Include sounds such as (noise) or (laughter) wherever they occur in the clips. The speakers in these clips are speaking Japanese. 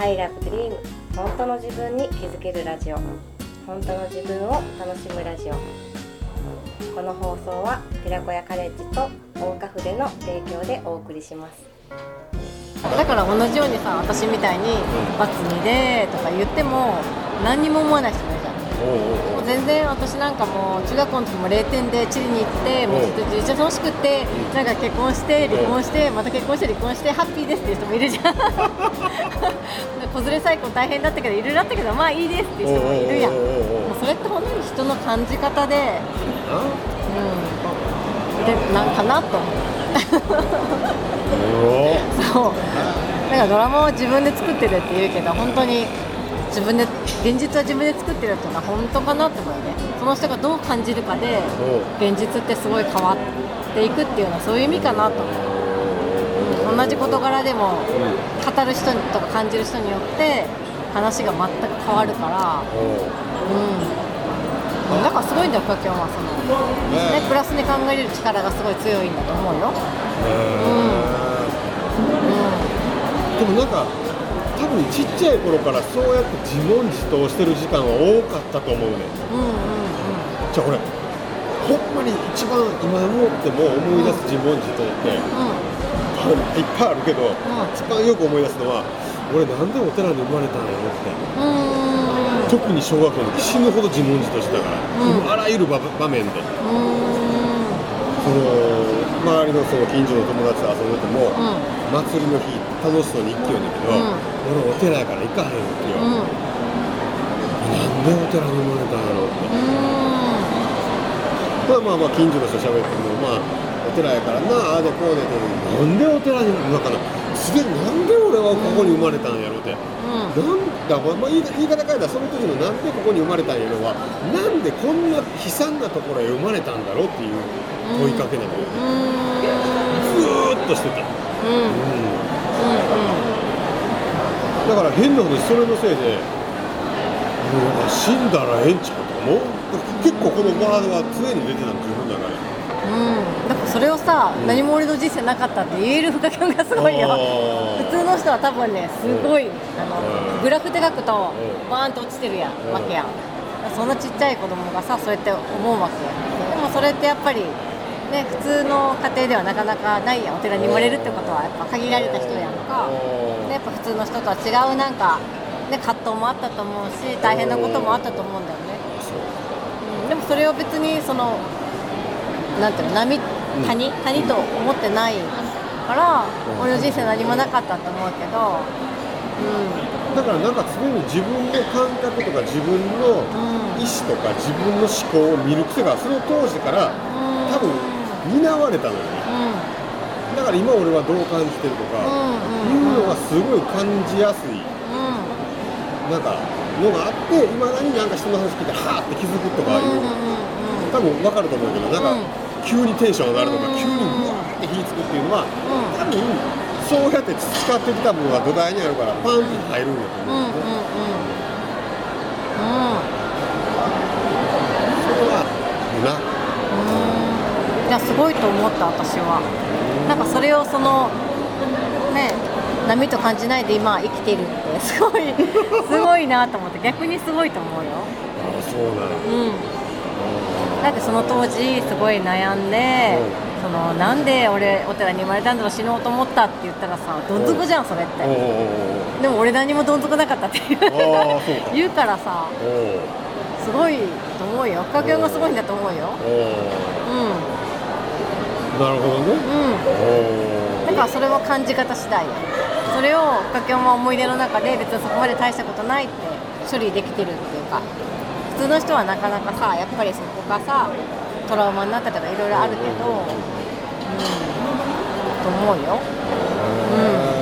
I love dream. 本当の自分に気づけるラジオ。本当の自分を楽しむラジオ。この放送は寺子屋カレッジと大岡筆の提供でお送りします。だから同じようにさ私みたいに「バツ2で」とか言っても何にも思わない人もいるじゃん。もう全然私なんかもう中学校の時も0点でチリに行ってもうずっとめっちゃ楽しくってなんか結婚して離婚してまた結婚して離婚してハッピーですっていう人もいるじゃん子連れ再婚大変だったけどいろいろあったけどまあいいですっていう人もいるやん。もうそれって本当に人の感じ方で。うん。でなんかなと。思う (laughs) そう。だからドラマを自分で作ってるって言うけど本当に自分で現実は自分で作ってるっていうのは本当かなって思うよね。その人がどう感じるかで現実ってすごい変わっていくっていうのはそういう意味かなと。思う、うん、同じ事柄でも語る人とか感じる人によって話が全く変わるからうん。だからすごいんだよ、今日はその、ね、プラスに考えれる力がすごい強いんだと思うよ。でもなんか多分ちっちゃい頃からそうやって自問自答してる時間は多かったと思うね、じゃあ俺ほんまに一番今思っても思い出す自問自答って、いっぱいあるけど、一番よく思い出すのは俺なんでお寺に生まれたんやろって。特に小学校の時死ぬほど自問自答してたから、あらゆる場面で、その周りのその近所の友達と遊んでても、祭りの日楽しそうに行きようんだけど、俺お寺やから行かへんわけよ、なんでお寺に生まれたんやろって、まあまあまあ近所の人喋ってもまあお寺やからな。ああでこうでってなんでお寺にだからすげえなんで俺はここに生まれたんやろって、なんだ、まあ、言い言い方変えたらその時のなんでここに生まれたんやろはなんでこんな悲惨なところへ生まれたんだろうっていう問いかけなのよ、ずーっとしてた、だから変な話それのせいで死んだらええんちゃうとかもう？結構このワードは常に出てたの自分の中で。うん、だからそれをさ、うん、何も俺の人生なかったって言える深キがすごいよ。普通の人は多分ねすごいあのグラフで書くとバーンと落ちてるやんわけやん。そんなちっちゃい子供がさそうやって思うわけでもそれってやっぱりね普通の家庭ではなかなかないやん。お寺に生まれるってことはやっぱ限られた人やんか。でやっぱ普通の人とは違うなんかね葛藤もあったと思うし大変なこともあったと思うんだよね、うん、でもそれを別にそのなんていうの波谷、谷と思ってないから、俺の人生何もなかったと思うけど、うん、だからなんか常に自分の感覚とか自分の意思とか自分の思考を見る癖がその当時から多分担われたのよね、うん、だから今俺はどう感じてるとかいうのがすごい感じやすい、なんかのがあっていまだになんか人の話聞いてはーって気づくとかいう、多分分かると思うけどなんか、急にテンション上がるとか、急にうわーって火つくっていうのは、多分そうやって培ってきた分は土台にあるからパンって入るんだと思うんですね。いやすごいと思った私は。なんかそれをそのね波と感じないで今生きてるってすごいすごいなと思って逆にすごいと思うよ。あそうなの。うん。だってその当時すごい悩んで、そのなんで俺お寺に生まれたんだろう死のうと思ったって言ったらさどん底じゃんそれって。でも俺何もどん底なかったっていう。言うからさすごいと思うよ。深きがすごいんだと思うよ。うん。なるほどね。うん。だからそれも感じ方次第よそれを深きも思い出の中で別にそこまで大したことないって処理できてるっていうか普通の人はなかなかさやっぱりそこがさトラウマになったとかいろいろあるけど、うん、と思うよ。うん、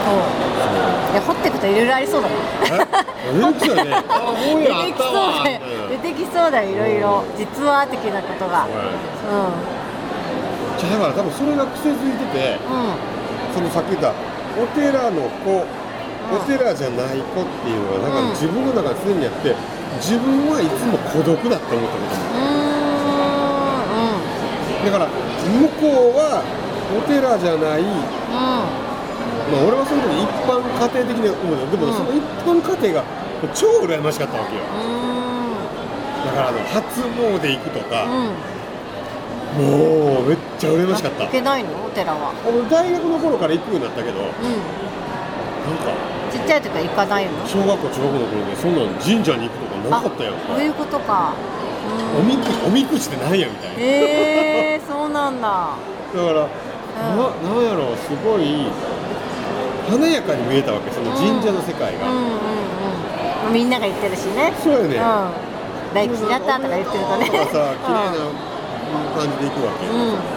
そう。いや掘っていくといろいろありそうだね。(laughs) え出てきそうだよ。出てきそうだよいろいろ実話的なことが。はいじゃあだから多分それが癖づいててうん。うんそのさっき言ったお寺の子。お寺じゃない子っていうのはなんうんか自分の中で常にあって自分はいつも孤独だって思ったこともだから向こうはお寺じゃない、うん。まあ、俺はその時一般家庭的に思うよでもうん。その一般家庭が超羨ましかったわけよ。うん。だからあの初詣行くとか、うん。もうめっちゃ羨ましかった。行けないの？お寺は。俺大学の頃から行くようになったけどなん。うんかちっちゃい時は行かないの？小学校中学校の頃でそんなん神社に行くとかなかったよ。あそういうことか。おみくおみくじってなんやみたいな。へえそうなんだ。だから、ななんやろうすごい華やかに見えたわけその神社の世界が、うんうんうん。みんなが言ってるしね。そうやね、うん。大吉だったとか言ってるとね。さ綺麗な感じで行くわけ、うん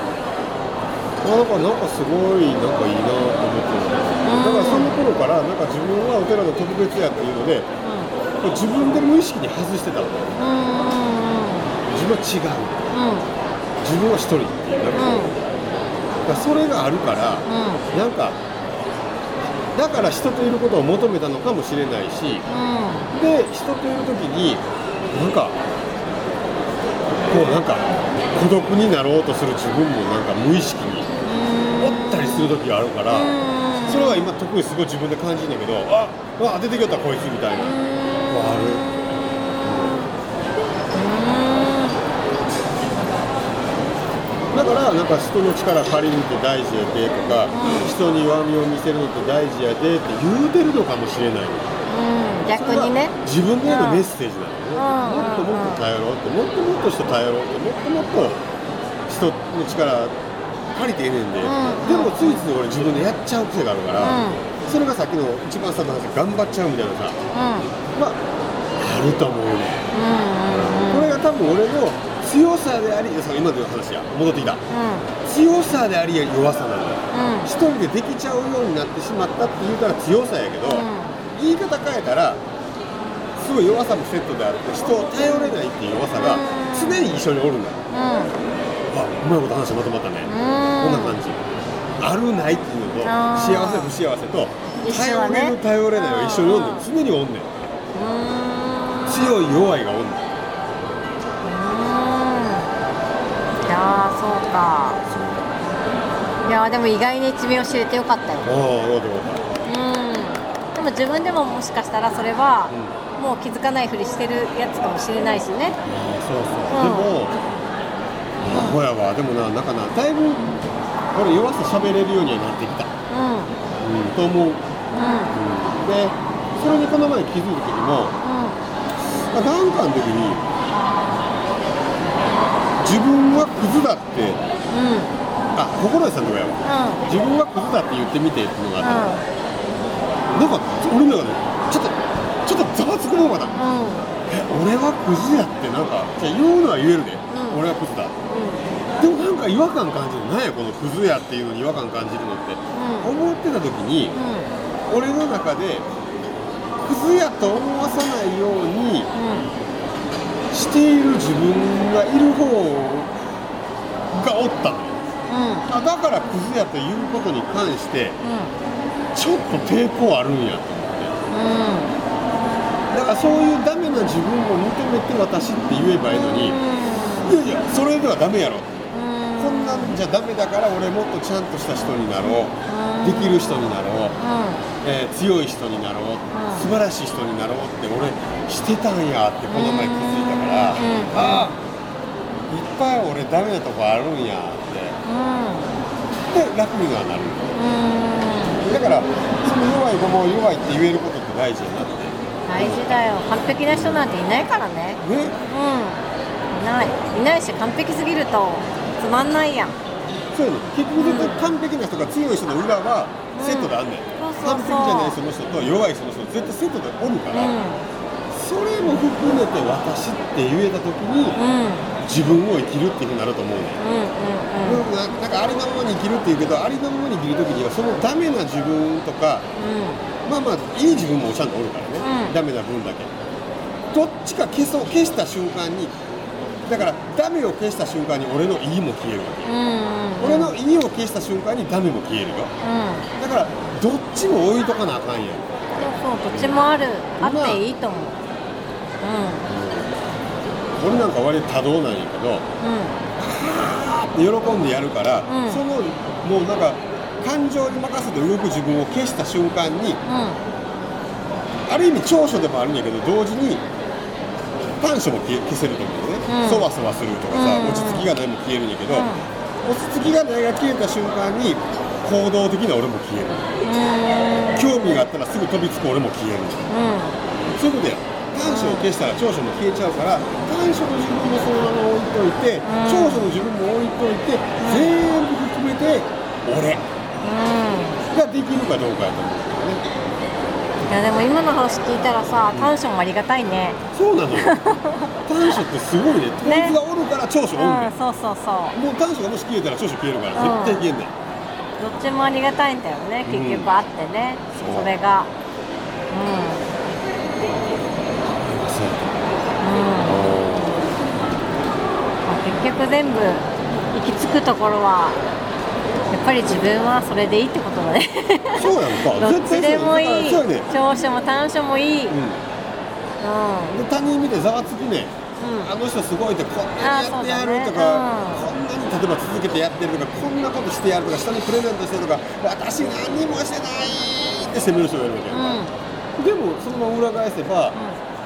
あだからなんかすごいなんかいいなと思ってるだからその頃からなんか自分はお寺の特別やっていうので自分で無意識に外してたの。うん自分は違う。うん。自分は一人っていうなん。か,、だからそれがあるから、うん。なんかだから人といることを求めたのかもしれないしうん。で人といる時になんかこうなんか孤独になろうとする自分もなんか無意識にする時があるから、それは今特にすごい自分で感じるんだけどああ出てきよったこいつみたいな。のがある。だからなんか人の力借りるって大事やでとか、人に弱みを見せるのって大事やでって言うてるのかもしれない。うん。逆にね。自分でのメッセージなのね、うん。もっともっと頼ろうってもっともっと人頼ろうってもっともっと人の力借りてええねんで、うん。でもついつい俺自分でやっちゃう癖があるから、うん。それがさっきの一番最初の話頑張っちゃうみたいなさうん。まああると思うね、うんこれが多分俺の強さでありその今の話や。戻ってきた。う強さであり弱さなん。だ一人でできちゃうようになってしまったって言うたら強さやけど、言い方変えたらすごい弱さもセットであって人を頼れないっていう弱さが常に一緒におるんだよあうまいこと話まとまったね、こんな感じ。あるないっていうのと幸せ不幸せと頼れる頼れないは一緒におんねん。常におんねん。強い弱いがおんねん。いやーそうか。いやーでも意外に一面を知れてよかったよ。ああよかったよかっうん。でも自分でももしかしたらそれはもう気づかないふりしてるやつかもしれないしね。ああそうそう、うん。でもほやわ。でもななんかなだいぶ俺弱さ喋れるようにはなってきた、うん。うん、と思う、うん、うん。でそれにこの前気づいた時もうなんかの時に自分はクズだってんうん。あ心得さんとかやわうん。自分はクズだって言ってみてっていうのがあった、なんか俺の中でちょっとちょっとざわつくもんかなうん。え俺はクズやってなんかじゃあ言うのは言えるで、ん。俺はクズだ。でもなんか違和感感じるなんやこのクズやっていうのに違和感感じるのって、思ってた時に俺の中でクズやと思わさないようにしている自分がいる方がおったのよ。あだからクズやということに関してちょっと抵抗あるんやと思って。だからそういうダメな自分を認めて私って言えばいいのにいやいやそれではダメやろこんなんじゃダメだから俺もっとちゃんとした人になろう。できる人になろう、えー強い人になろう、素晴らしい人になろうって俺してたんやってこの前気づいたから、ああいっぱい俺ダメなとこあるんやって。で楽にはなるだからその弱い子も弱いって言えることって大事やなって。大事だよ。完璧な人なんていないからね。ね。うん。いない。いないし完璧すぎるとつまんないやん。そうやね結局絶対完璧な人が強い人の裏はセットであんねん、そうそうそう。完璧じゃない人の人と弱い人の人絶対セットでおるから、うそれも含めて私って言えた時にんうん。自分を生きるっていうふうになると思うねん。うんうんななんかありのままに生きるっていうけどありのままに生きる時にはそのダメな自分とかうん。まあまあいい自分もちゃんとおるからね、うん。ダメな分だけ。どっちか消そう消した瞬間にだからダメを消した瞬間に俺のいいも消えるわけ、うんうん俺のいいを消した瞬間にダメも消えるよ。うん。だからどっちも置いとかなあかんやん。そうそうどっちもあるあっていいと思う。俺なんか割と多動なんやけどうん。うん喜んでやるから、うん。そのもうなんか感情に任せて動く自分を消した瞬間にうん。ある意味長所でもあるんやけど同時に短所も消せると思うそわそわするとかさ、うん。落ち着きがないも消えるんやけど、う落ち着きがないが消えた瞬間に行動的な俺も消える。ん。興味があったらすぐ飛びつく俺も消える。うん。そういうことや。短所を消したら長所も消えちゃうから短所の自分もそのまま置いといて、ん。長所の自分も置いといて、全部含めて俺うん。ができるかどうかやと思うんだよねいやでも今の話聞いたらさ短所もありがたいね。そうなのよ。(laughs) 短所ってすごいね。こいつがおるから長所おるねうんそうそうそう。もう短所がもし消えたら長所消えるからうん。絶対消えんねん、どっちもありがたいんだよね結局あってね、そう。それが。うん。結局全部行き着くところはやっぱり自分はそれでいいってことだね。そうやんか。(laughs) どっちでもいい。ねん長所も短所もいい、うん。うん。で他人見てざわつきね。うん。あの人すごいってこんなにやってやるとか、あこんなに例えば続けてやってるとかこんなことしてやるとか下にプレゼントしてるとか私何にもしてないって責める人がいるわけや。ん。か、でもそのまま裏返せば、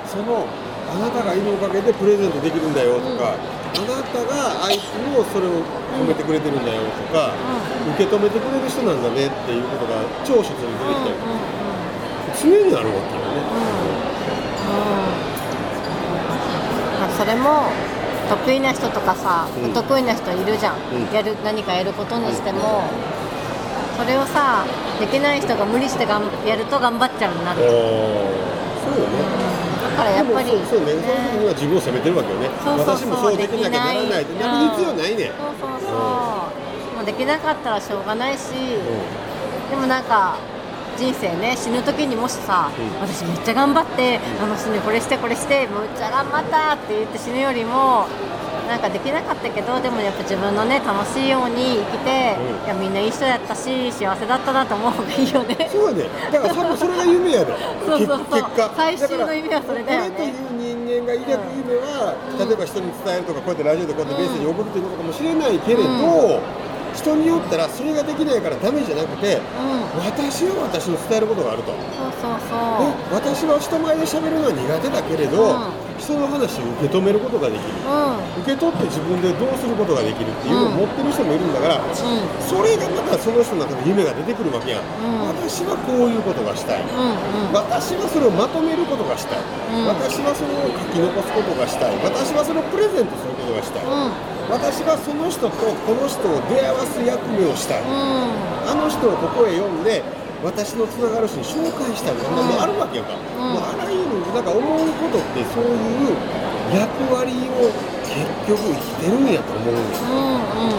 そのあなたがいるおかげでプレゼントできるんだよとか、あなたが相手のそれを褒めてくれてるんだよとか、受け止めてくれる人なんだねっていうことが長所に出てきたり常にあるわけよね、まあ、それも得意な人とかさ、うん。不得意な人いるじゃん、うん。やる何かやることにしても、それをさできない人が無理してがんやると頑張っちゃうになる、そうよね。だからやっぱり、でもそうそうねその時には自分を責めてるわけよね。そうそうそう。私もそうできなきゃならないっる必要ないねん、そうそうそう、もうできなかったらしょうがないし、うでもなんか人生ね死ぬ時にもしさ、うん。私めっちゃ頑張って、あの死ぬこれしてこれしてむっちゃ頑張ったって言って死ぬよりもなんかできなかったけどでもやっぱ自分のね楽しいように生きて、うん。いやみんないい人やったし幸せだったなと思う方がいいよね。ん (laughs) そうやね。だから多分それが夢やで。そうそうそう。結果。最終の夢はそれだよね。という人間が抱く夢は、例えば人に伝えるとかこうやってラジオでこうやってメッセージを送るということかもしれないけれど、人によったらそれができないからダメじゃなくてうん。私は私の伝えることがあると。そうそうそねう、私は人前で喋るのは苦手だけれど、うん人の話を受け止めることができる。うん。受け取って自分でどうすることができるっていうのを持ってる人もいるんだから、うそれがまたその人の中で夢が出てくるわけやん、ん。私はこういうことがしたい、んうんうん。私はそれをまとめることがしたい、ん。私はそれを書き残すことがしたい。私はそれをプレゼントすることがしたい、うん。私はその人とこの人を出会わす役目をしたい、うん。あの人をここへ呼んで私のつながる人に紹介したりとか、もうあるわけやか。ら、ん。もうあらゆるなんか思うことってそういう役割を結局生きてるんやと思ううんうん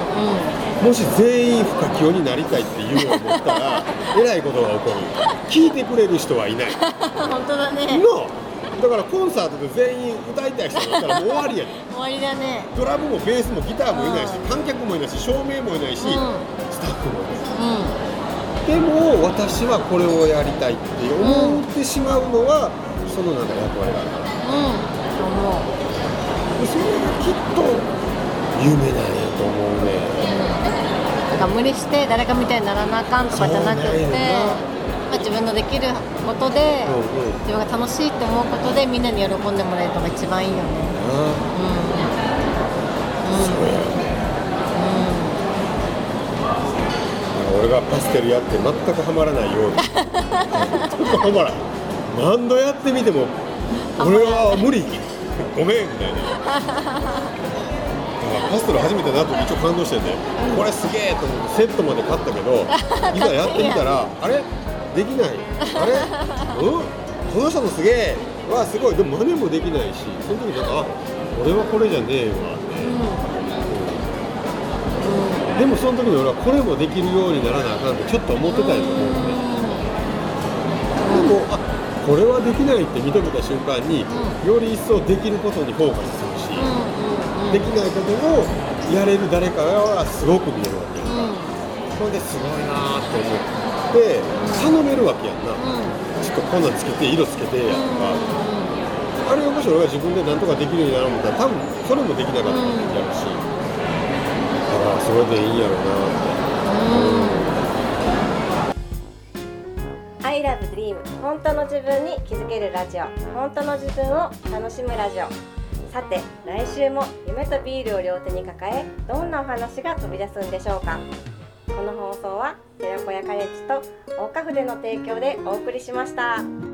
うん。もし全員不可教になりたいっていうのを思ったら (laughs) えらいことが起こる聞いてくれる人はいない。(laughs) 本当だね。のだからコンサートで全員歌いたい人だったらもう終わりやで。終わりだね。ドラムもベースもギターもいないしうん。観客もいないし照明もいないし、うん。スタッフもいないうんでも私はこれをやりたいって思ってしまうのは、そのなんか役割があるから。うん。と思うでそれがきっと夢なんやと思うね。なんか無理して誰かみたいにならなあかんとかじゃなくってまあ、自分のできることで、うんうん。自分が楽しいって思うことでみんなに喜んでもらえるのが一番いいよね。あ。うん。そうやパステルやって全くハマらないように。全くハマらん。何度やってみても俺は無理。ごめんみたいな。パステル初めてなった時一応感動してて、これすげえと思ってセットまで買ったけどいざやってみたらあれ？できない。あれ？うん？この人のすげえ。はすごい。でも真似もできないしその時なんかあ俺はこれじゃねえわでもその時に俺はこれもできるようにならなあかんってちょっと思ってたんやと思うね。うんでもあこれはできないって認めた瞬間に、より一層できることにフォーカスするし、できないことをやれる誰かがすごく見えるわけやんか、うん。それですごいなーって思って頼めるわけやんな、ちょっとこんなんつけて色つけてやとか、あれをもし俺が自分でなんとかできるようになろう思ったら多分それもできなかったんやろし、ああそれでいいやろな。って。I love dream 本当の自分に気づけるラジオ。本当の自分を楽しむラジオ。さて来週も夢とビールを両手に抱えどんなお話が飛び出すんでしょうか。この放送は寺子屋カレッジと大花筆の提供でお送りしました。